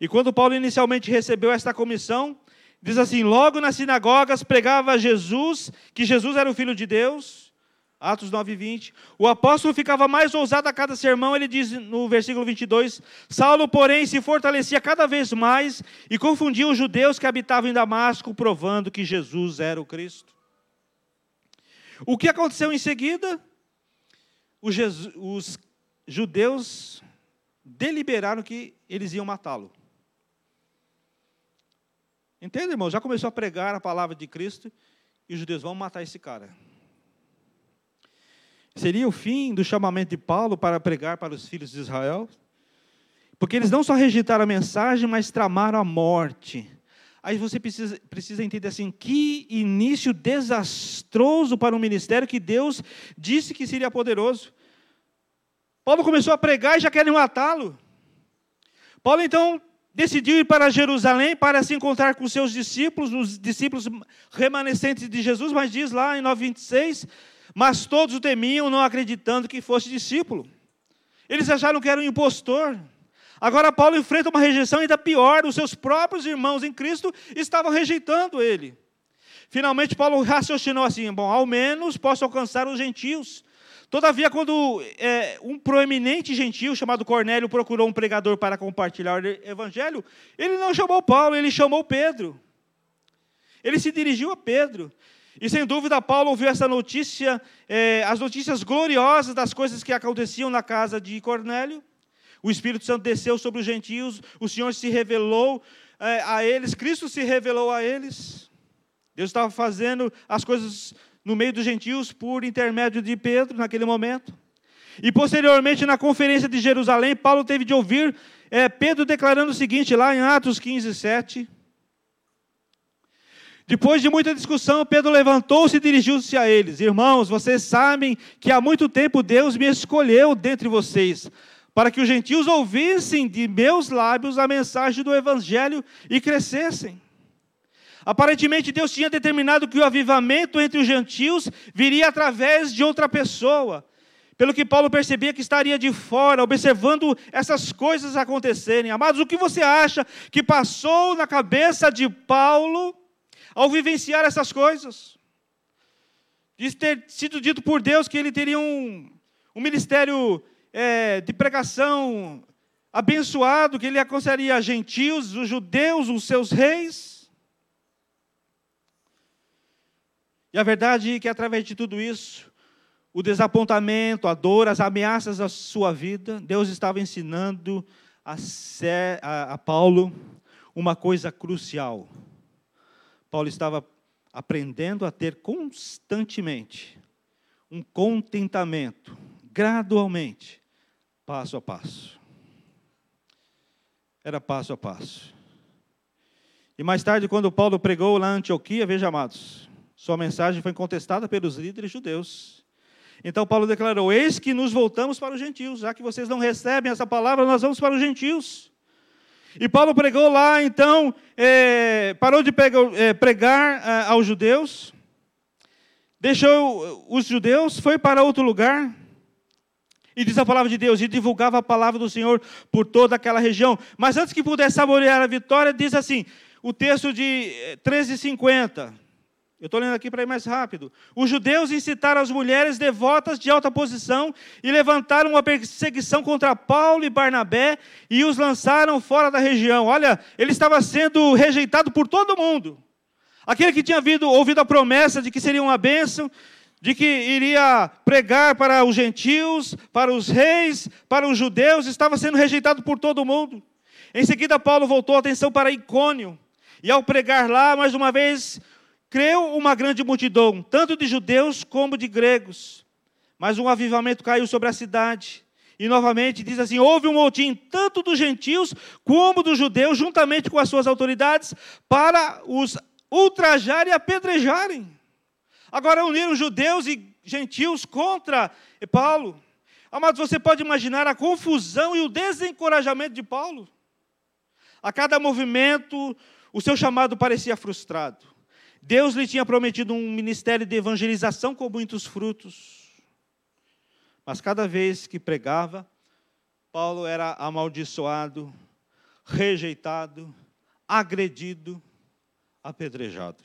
E quando Paulo inicialmente recebeu esta comissão, diz assim: Logo nas sinagogas pregava Jesus, que Jesus era o Filho de Deus Atos 9, 20. O apóstolo ficava mais ousado a cada sermão, ele diz no versículo 22, Saulo, porém, se fortalecia cada vez mais e confundia os judeus que habitavam em Damasco, provando que Jesus era o Cristo. O que aconteceu em seguida? Os, Jesus, os judeus deliberaram que eles iam matá-lo. Entende, irmão? Já começou a pregar a palavra de Cristo e os judeus vão matar esse cara. Seria o fim do chamamento de Paulo para pregar para os filhos de Israel? Porque eles não só rejeitaram a mensagem, mas tramaram a morte. Aí você precisa, precisa entender assim: que início desastroso para um ministério que Deus disse que seria poderoso. Paulo começou a pregar e já querem matá-lo. Paulo então decidiu ir para Jerusalém para se encontrar com seus discípulos, os discípulos remanescentes de Jesus, mas diz lá em 9,26 mas todos o temiam, não acreditando que fosse discípulo. Eles acharam que era um impostor. Agora Paulo enfrenta uma rejeição ainda pior, os seus próprios irmãos em Cristo estavam rejeitando ele. Finalmente Paulo raciocinou assim: bom, ao menos posso alcançar os gentios. Todavia, quando é, um proeminente gentil chamado Cornélio procurou um pregador para compartilhar o evangelho, ele não chamou Paulo, ele chamou Pedro. Ele se dirigiu a Pedro. E sem dúvida, Paulo ouviu essa notícia, eh, as notícias gloriosas das coisas que aconteciam na casa de Cornélio. O Espírito Santo desceu sobre os gentios, o Senhor se revelou eh, a eles, Cristo se revelou a eles. Deus estava fazendo as coisas no meio dos gentios por intermédio de Pedro naquele momento. E posteriormente, na conferência de Jerusalém, Paulo teve de ouvir eh, Pedro declarando o seguinte, lá em Atos 15, 7. Depois de muita discussão, Pedro levantou-se e dirigiu-se a eles: Irmãos, vocês sabem que há muito tempo Deus me escolheu dentre vocês, para que os gentios ouvissem de meus lábios a mensagem do Evangelho e crescessem. Aparentemente, Deus tinha determinado que o avivamento entre os gentios viria através de outra pessoa. Pelo que Paulo percebia que estaria de fora, observando essas coisas acontecerem. Amados, o que você acha que passou na cabeça de Paulo ao vivenciar essas coisas. Diz ter sido dito por Deus que ele teria um, um ministério é, de pregação abençoado, que ele aconselharia gentios, os judeus, os seus reis. E a verdade é que através de tudo isso, o desapontamento, a dor, as ameaças da sua vida, Deus estava ensinando a, a, a Paulo uma coisa crucial. Paulo estava aprendendo a ter constantemente um contentamento, gradualmente, passo a passo. Era passo a passo. E mais tarde, quando Paulo pregou lá em Antioquia, veja, amados, sua mensagem foi contestada pelos líderes judeus. Então Paulo declarou: Eis que nos voltamos para os gentios, já que vocês não recebem essa palavra, nós vamos para os gentios. E Paulo pregou lá, então, é, parou de pregar, é, pregar é, aos judeus, deixou os judeus, foi para outro lugar, e diz a palavra de Deus, e divulgava a palavra do Senhor por toda aquela região. Mas antes que pudesse saborear a vitória, diz assim, o texto de 13,50. Eu estou lendo aqui para ir mais rápido. Os judeus incitaram as mulheres devotas de alta posição e levantaram uma perseguição contra Paulo e Barnabé e os lançaram fora da região. Olha, ele estava sendo rejeitado por todo mundo. Aquele que tinha ouvido, ouvido a promessa de que seria uma bênção, de que iria pregar para os gentios, para os reis, para os judeus, estava sendo rejeitado por todo mundo. Em seguida, Paulo voltou a atenção para Icônio, e ao pregar lá, mais uma vez, creu uma grande multidão, tanto de judeus como de gregos. Mas um avivamento caiu sobre a cidade. E novamente diz assim: houve um motim tanto dos gentios como dos judeus, juntamente com as suas autoridades, para os ultrajar e apedrejarem. Agora uniram judeus e gentios contra Paulo. Amados, você pode imaginar a confusão e o desencorajamento de Paulo. A cada movimento, o seu chamado parecia frustrado. Deus lhe tinha prometido um ministério de evangelização com muitos frutos. Mas cada vez que pregava, Paulo era amaldiçoado, rejeitado, agredido, apedrejado.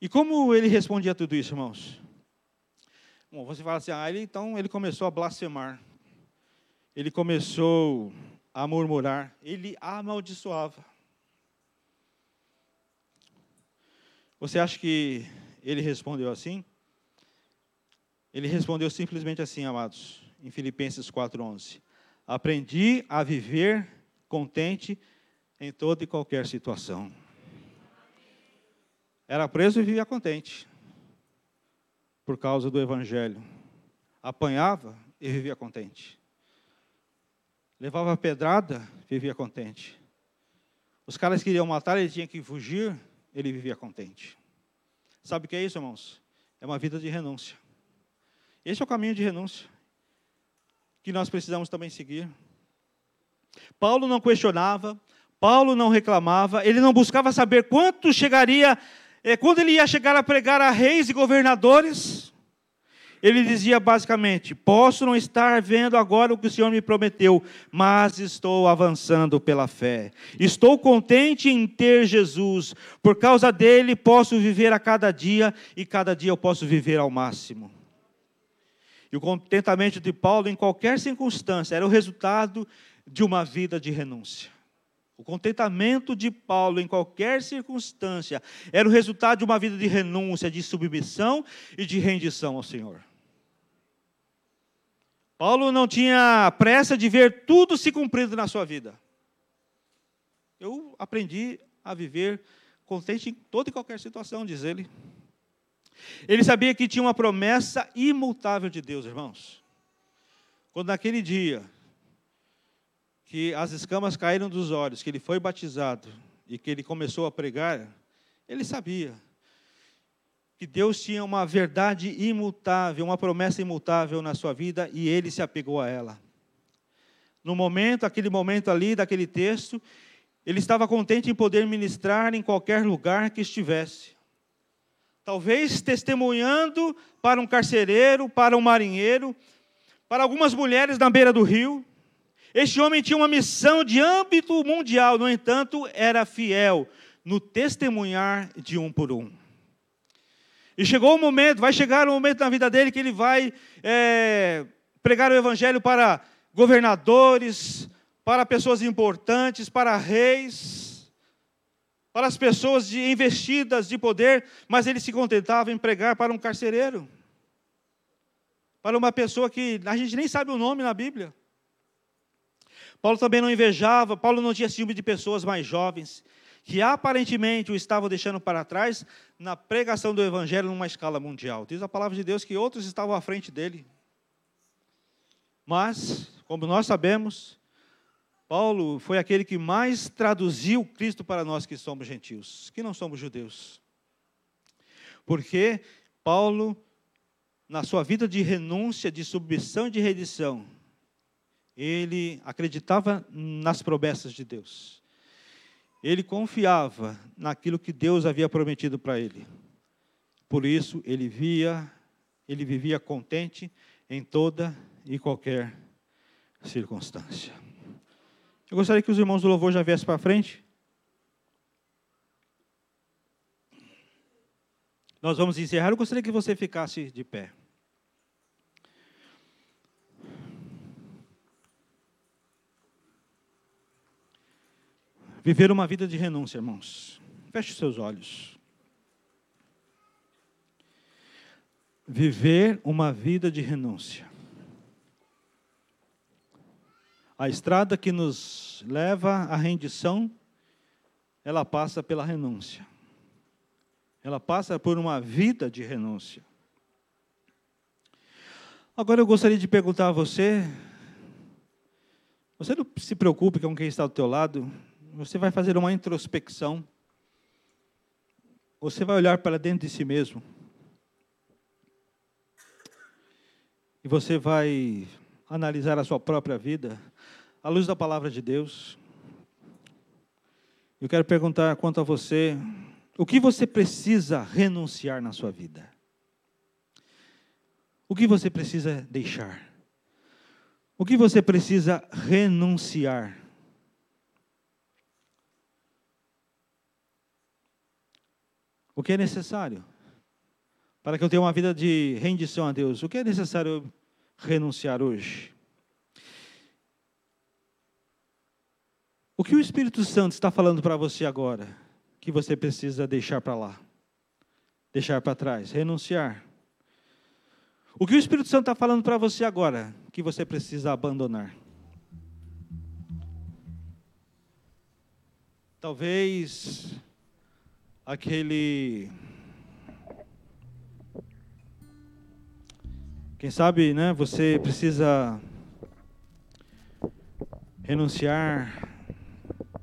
E como ele respondia a tudo isso, irmãos? Bom, você fala assim, ah, ele, então ele começou a blasfemar. Ele começou a murmurar, ele amaldiçoava. Você acha que ele respondeu assim? Ele respondeu simplesmente assim, amados, em Filipenses 4:11. Aprendi a viver contente em toda e qualquer situação. Era preso e vivia contente por causa do evangelho. Apanhava e vivia contente. Levava pedrada, vivia contente. Os caras queriam matar, ele tinha que fugir, ele vivia contente. Sabe o que é isso, irmãos? É uma vida de renúncia. Esse é o caminho de renúncia que nós precisamos também seguir. Paulo não questionava, Paulo não reclamava, ele não buscava saber quanto chegaria, é, quando ele ia chegar a pregar a reis e governadores. Ele dizia basicamente: Posso não estar vendo agora o que o Senhor me prometeu, mas estou avançando pela fé. Estou contente em ter Jesus. Por causa dele, posso viver a cada dia e cada dia eu posso viver ao máximo. E o contentamento de Paulo, em qualquer circunstância, era o resultado de uma vida de renúncia. O contentamento de Paulo em qualquer circunstância era o resultado de uma vida de renúncia, de submissão e de rendição ao Senhor. Paulo não tinha pressa de ver tudo se cumprindo na sua vida. Eu aprendi a viver contente em toda e qualquer situação, diz ele. Ele sabia que tinha uma promessa imutável de Deus, irmãos. Quando naquele dia que as escamas caíram dos olhos, que ele foi batizado e que ele começou a pregar, ele sabia que Deus tinha uma verdade imutável, uma promessa imutável na sua vida e ele se apegou a ela. No momento, aquele momento ali, daquele texto, ele estava contente em poder ministrar em qualquer lugar que estivesse. Talvez testemunhando para um carcereiro, para um marinheiro, para algumas mulheres na beira do rio. Este homem tinha uma missão de âmbito mundial, no entanto, era fiel no testemunhar de um por um. E chegou o momento, vai chegar o momento na vida dele que ele vai é, pregar o evangelho para governadores, para pessoas importantes, para reis, para as pessoas de, investidas de poder, mas ele se contentava em pregar para um carcereiro, para uma pessoa que a gente nem sabe o nome na Bíblia. Paulo também não invejava, Paulo não tinha ciúme de pessoas mais jovens que aparentemente o estavam deixando para trás na pregação do evangelho numa escala mundial. Diz a palavra de Deus que outros estavam à frente dele. Mas, como nós sabemos, Paulo foi aquele que mais traduziu Cristo para nós que somos gentios, que não somos judeus. Porque Paulo, na sua vida de renúncia, de submissão e de redição, ele acreditava nas promessas de Deus ele confiava naquilo que Deus havia prometido para ele. Por isso, ele via, ele vivia contente em toda e qualquer circunstância. Eu gostaria que os irmãos do louvor já viessem para frente. Nós vamos encerrar. Eu gostaria que você ficasse de pé. Viver uma vida de renúncia, irmãos. Feche os seus olhos. Viver uma vida de renúncia. A estrada que nos leva à rendição, ela passa pela renúncia. Ela passa por uma vida de renúncia. Agora eu gostaria de perguntar a você, você não se preocupe com quem está ao teu lado, você vai fazer uma introspecção. Você vai olhar para dentro de si mesmo. E você vai analisar a sua própria vida à luz da palavra de Deus. Eu quero perguntar quanto a você, o que você precisa renunciar na sua vida? O que você precisa deixar? O que você precisa renunciar? O que é necessário para que eu tenha uma vida de rendição a Deus? O que é necessário renunciar hoje? O que o Espírito Santo está falando para você agora que você precisa deixar para lá? Deixar para trás, renunciar. O que o Espírito Santo está falando para você agora que você precisa abandonar? Talvez aquele. Quem sabe, né? Você precisa renunciar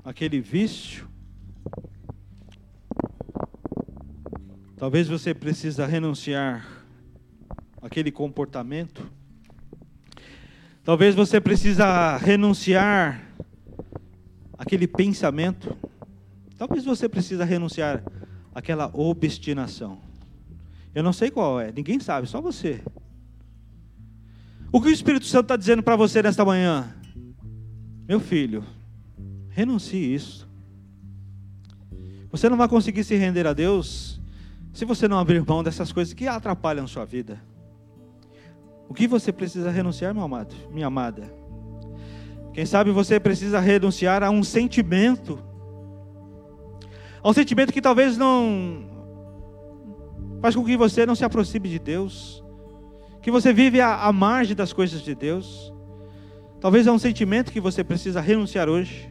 aquele vício. Talvez você precisa renunciar aquele comportamento. Talvez você precisa renunciar aquele pensamento. Talvez você precisa renunciar aquela obstinação. Eu não sei qual é, ninguém sabe, só você. O que o Espírito Santo está dizendo para você nesta manhã? Meu filho, Renuncie isso. Você não vai conseguir se render a Deus se você não abrir mão dessas coisas que atrapalham sua vida. O que você precisa renunciar, meu amado, minha amada? Quem sabe você precisa renunciar a um sentimento, a um sentimento que talvez não faz com que você não se aproxime de Deus, que você vive à, à margem das coisas de Deus. Talvez é um sentimento que você precisa renunciar hoje.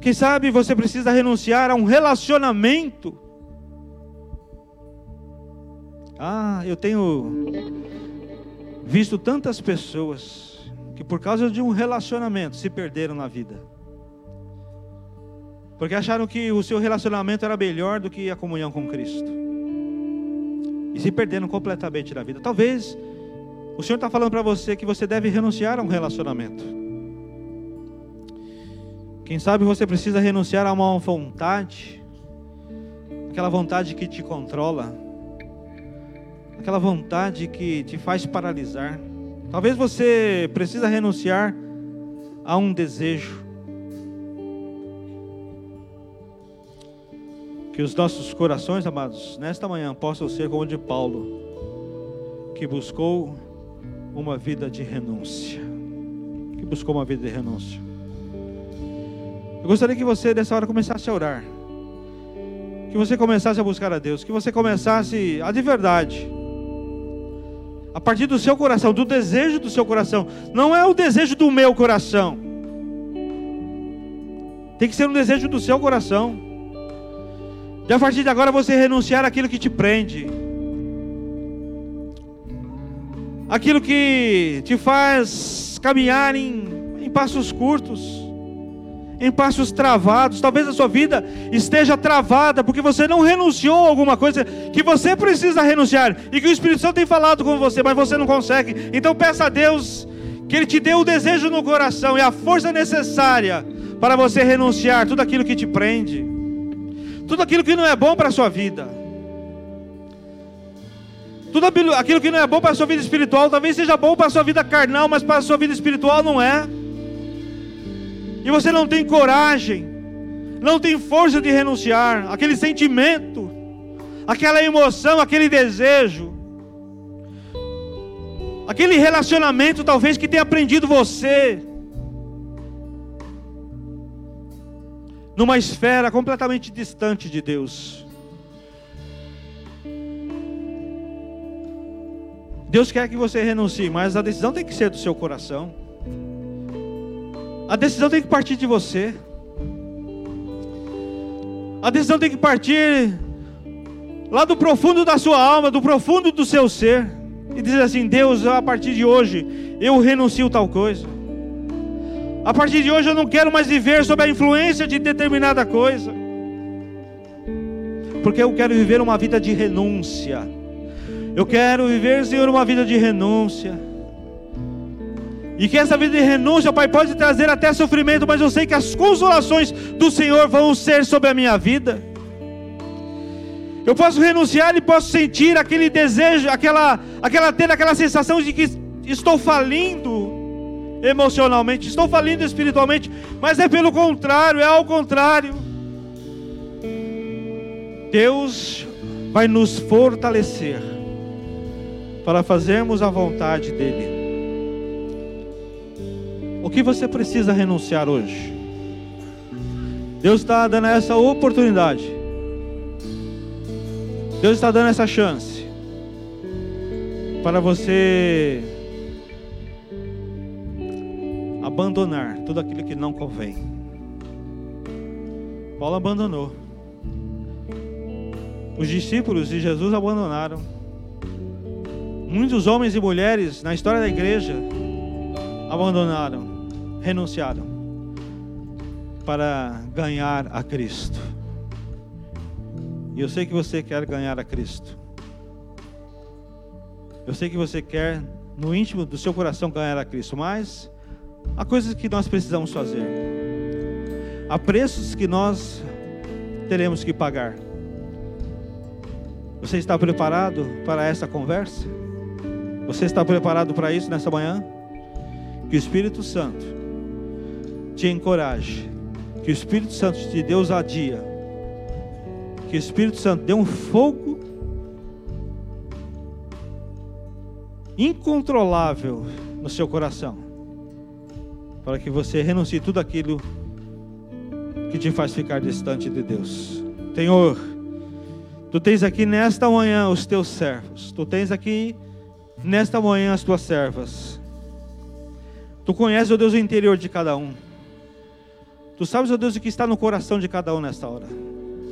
Quem sabe você precisa renunciar a um relacionamento. Ah, eu tenho visto tantas pessoas que por causa de um relacionamento se perderam na vida. Porque acharam que o seu relacionamento era melhor do que a comunhão com Cristo. E se perderam completamente na vida. Talvez o Senhor está falando para você que você deve renunciar a um relacionamento. Quem sabe você precisa renunciar a uma vontade, aquela vontade que te controla, aquela vontade que te faz paralisar. Talvez você precisa renunciar a um desejo. Que os nossos corações, amados, nesta manhã possam ser como o de Paulo, que buscou uma vida de renúncia. Que buscou uma vida de renúncia. Eu gostaria que você, nessa hora, começasse a orar. Que você começasse a buscar a Deus. Que você começasse a de verdade. A partir do seu coração, do desejo do seu coração. Não é o desejo do meu coração. Tem que ser um desejo do seu coração. De a partir de agora você renunciar àquilo que te prende. Aquilo que te faz caminhar em, em passos curtos em passos travados. Talvez a sua vida esteja travada porque você não renunciou a alguma coisa que você precisa renunciar e que o Espírito Santo tem falado com você, mas você não consegue. Então peça a Deus que Ele te dê o desejo no coração e a força necessária para você renunciar tudo aquilo que te prende, tudo aquilo que não é bom para a sua vida. Tudo aquilo que não é bom para a sua vida espiritual, talvez seja bom para a sua vida carnal, mas para a sua vida espiritual não é e você não tem coragem, não tem força de renunciar, aquele sentimento, aquela emoção, aquele desejo, aquele relacionamento talvez que tenha aprendido você. Numa esfera completamente distante de Deus. Deus quer que você renuncie, mas a decisão tem que ser do seu coração. A decisão tem que partir de você. A decisão tem que partir lá do profundo da sua alma, do profundo do seu ser, e dizer assim: Deus, a partir de hoje eu renuncio tal coisa. A partir de hoje eu não quero mais viver sob a influência de determinada coisa, porque eu quero viver uma vida de renúncia. Eu quero viver, Senhor, uma vida de renúncia. E que essa vida de renúncia, Pai, pode trazer até sofrimento, mas eu sei que as consolações do Senhor vão ser sobre a minha vida. Eu posso renunciar e posso sentir aquele desejo, aquela, aquela ter aquela sensação de que estou falindo emocionalmente, estou falindo espiritualmente, mas é pelo contrário, é ao contrário. Deus vai nos fortalecer para fazermos a vontade dEle. O que você precisa renunciar hoje? Deus está dando essa oportunidade. Deus está dando essa chance para você abandonar tudo aquilo que não convém. Paulo abandonou. Os discípulos de Jesus abandonaram. Muitos homens e mulheres na história da igreja abandonaram, renunciaram para ganhar a Cristo. E eu sei que você quer ganhar a Cristo. Eu sei que você quer, no íntimo do seu coração, ganhar a Cristo, mas há coisas que nós precisamos fazer, há preços que nós teremos que pagar. Você está preparado para essa conversa? Você está preparado para isso nessa manhã? Que o Espírito Santo te encoraje, que o Espírito Santo te dê ousadia, que o Espírito Santo dê um fogo incontrolável no seu coração, para que você renuncie tudo aquilo que te faz ficar distante de Deus. Senhor, tu tens aqui nesta manhã os teus servos, tu tens aqui nesta manhã as tuas servas. Tu conheces, ó Deus, o interior de cada um. Tu sabes, ó Deus, o que está no coração de cada um nesta hora.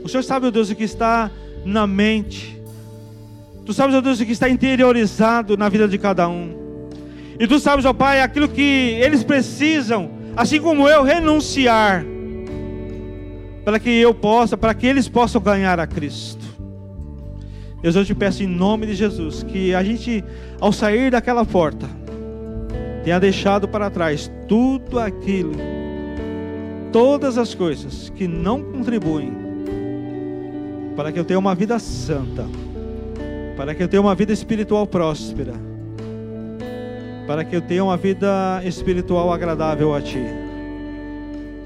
O Senhor sabe, ó Deus, o que está na mente. Tu sabes, ó Deus, o que está interiorizado na vida de cada um. E tu sabes, ó Pai, aquilo que eles precisam, assim como eu, renunciar, para que eu possa, para que eles possam ganhar a Cristo. Deus, eu te peço em nome de Jesus que a gente, ao sair daquela porta, tenha deixado para trás tudo aquilo, todas as coisas que não contribuem para que eu tenha uma vida santa, para que eu tenha uma vida espiritual próspera, para que eu tenha uma vida espiritual agradável a Ti.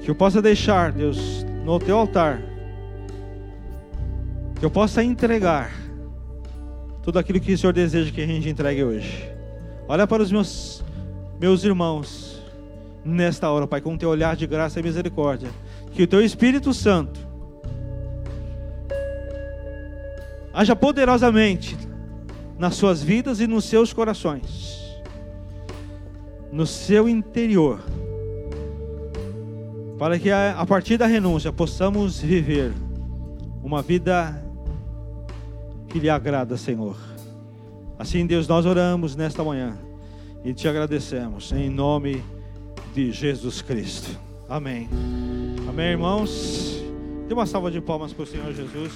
Que eu possa deixar, Deus, no Teu altar, que eu possa entregar tudo aquilo que o Senhor deseja que a gente entregue hoje. Olha para os meus, meus irmãos nesta hora, Pai, com o teu olhar de graça e misericórdia. Que o teu Espírito Santo haja poderosamente nas suas vidas e nos seus corações, no seu interior, para que a partir da renúncia possamos viver uma vida que lhe agrada, Senhor. Assim, Deus, nós oramos nesta manhã e te agradecemos em nome de Jesus Cristo. Amém. Amém, irmãos. Dê uma salva de palmas para o Senhor Jesus.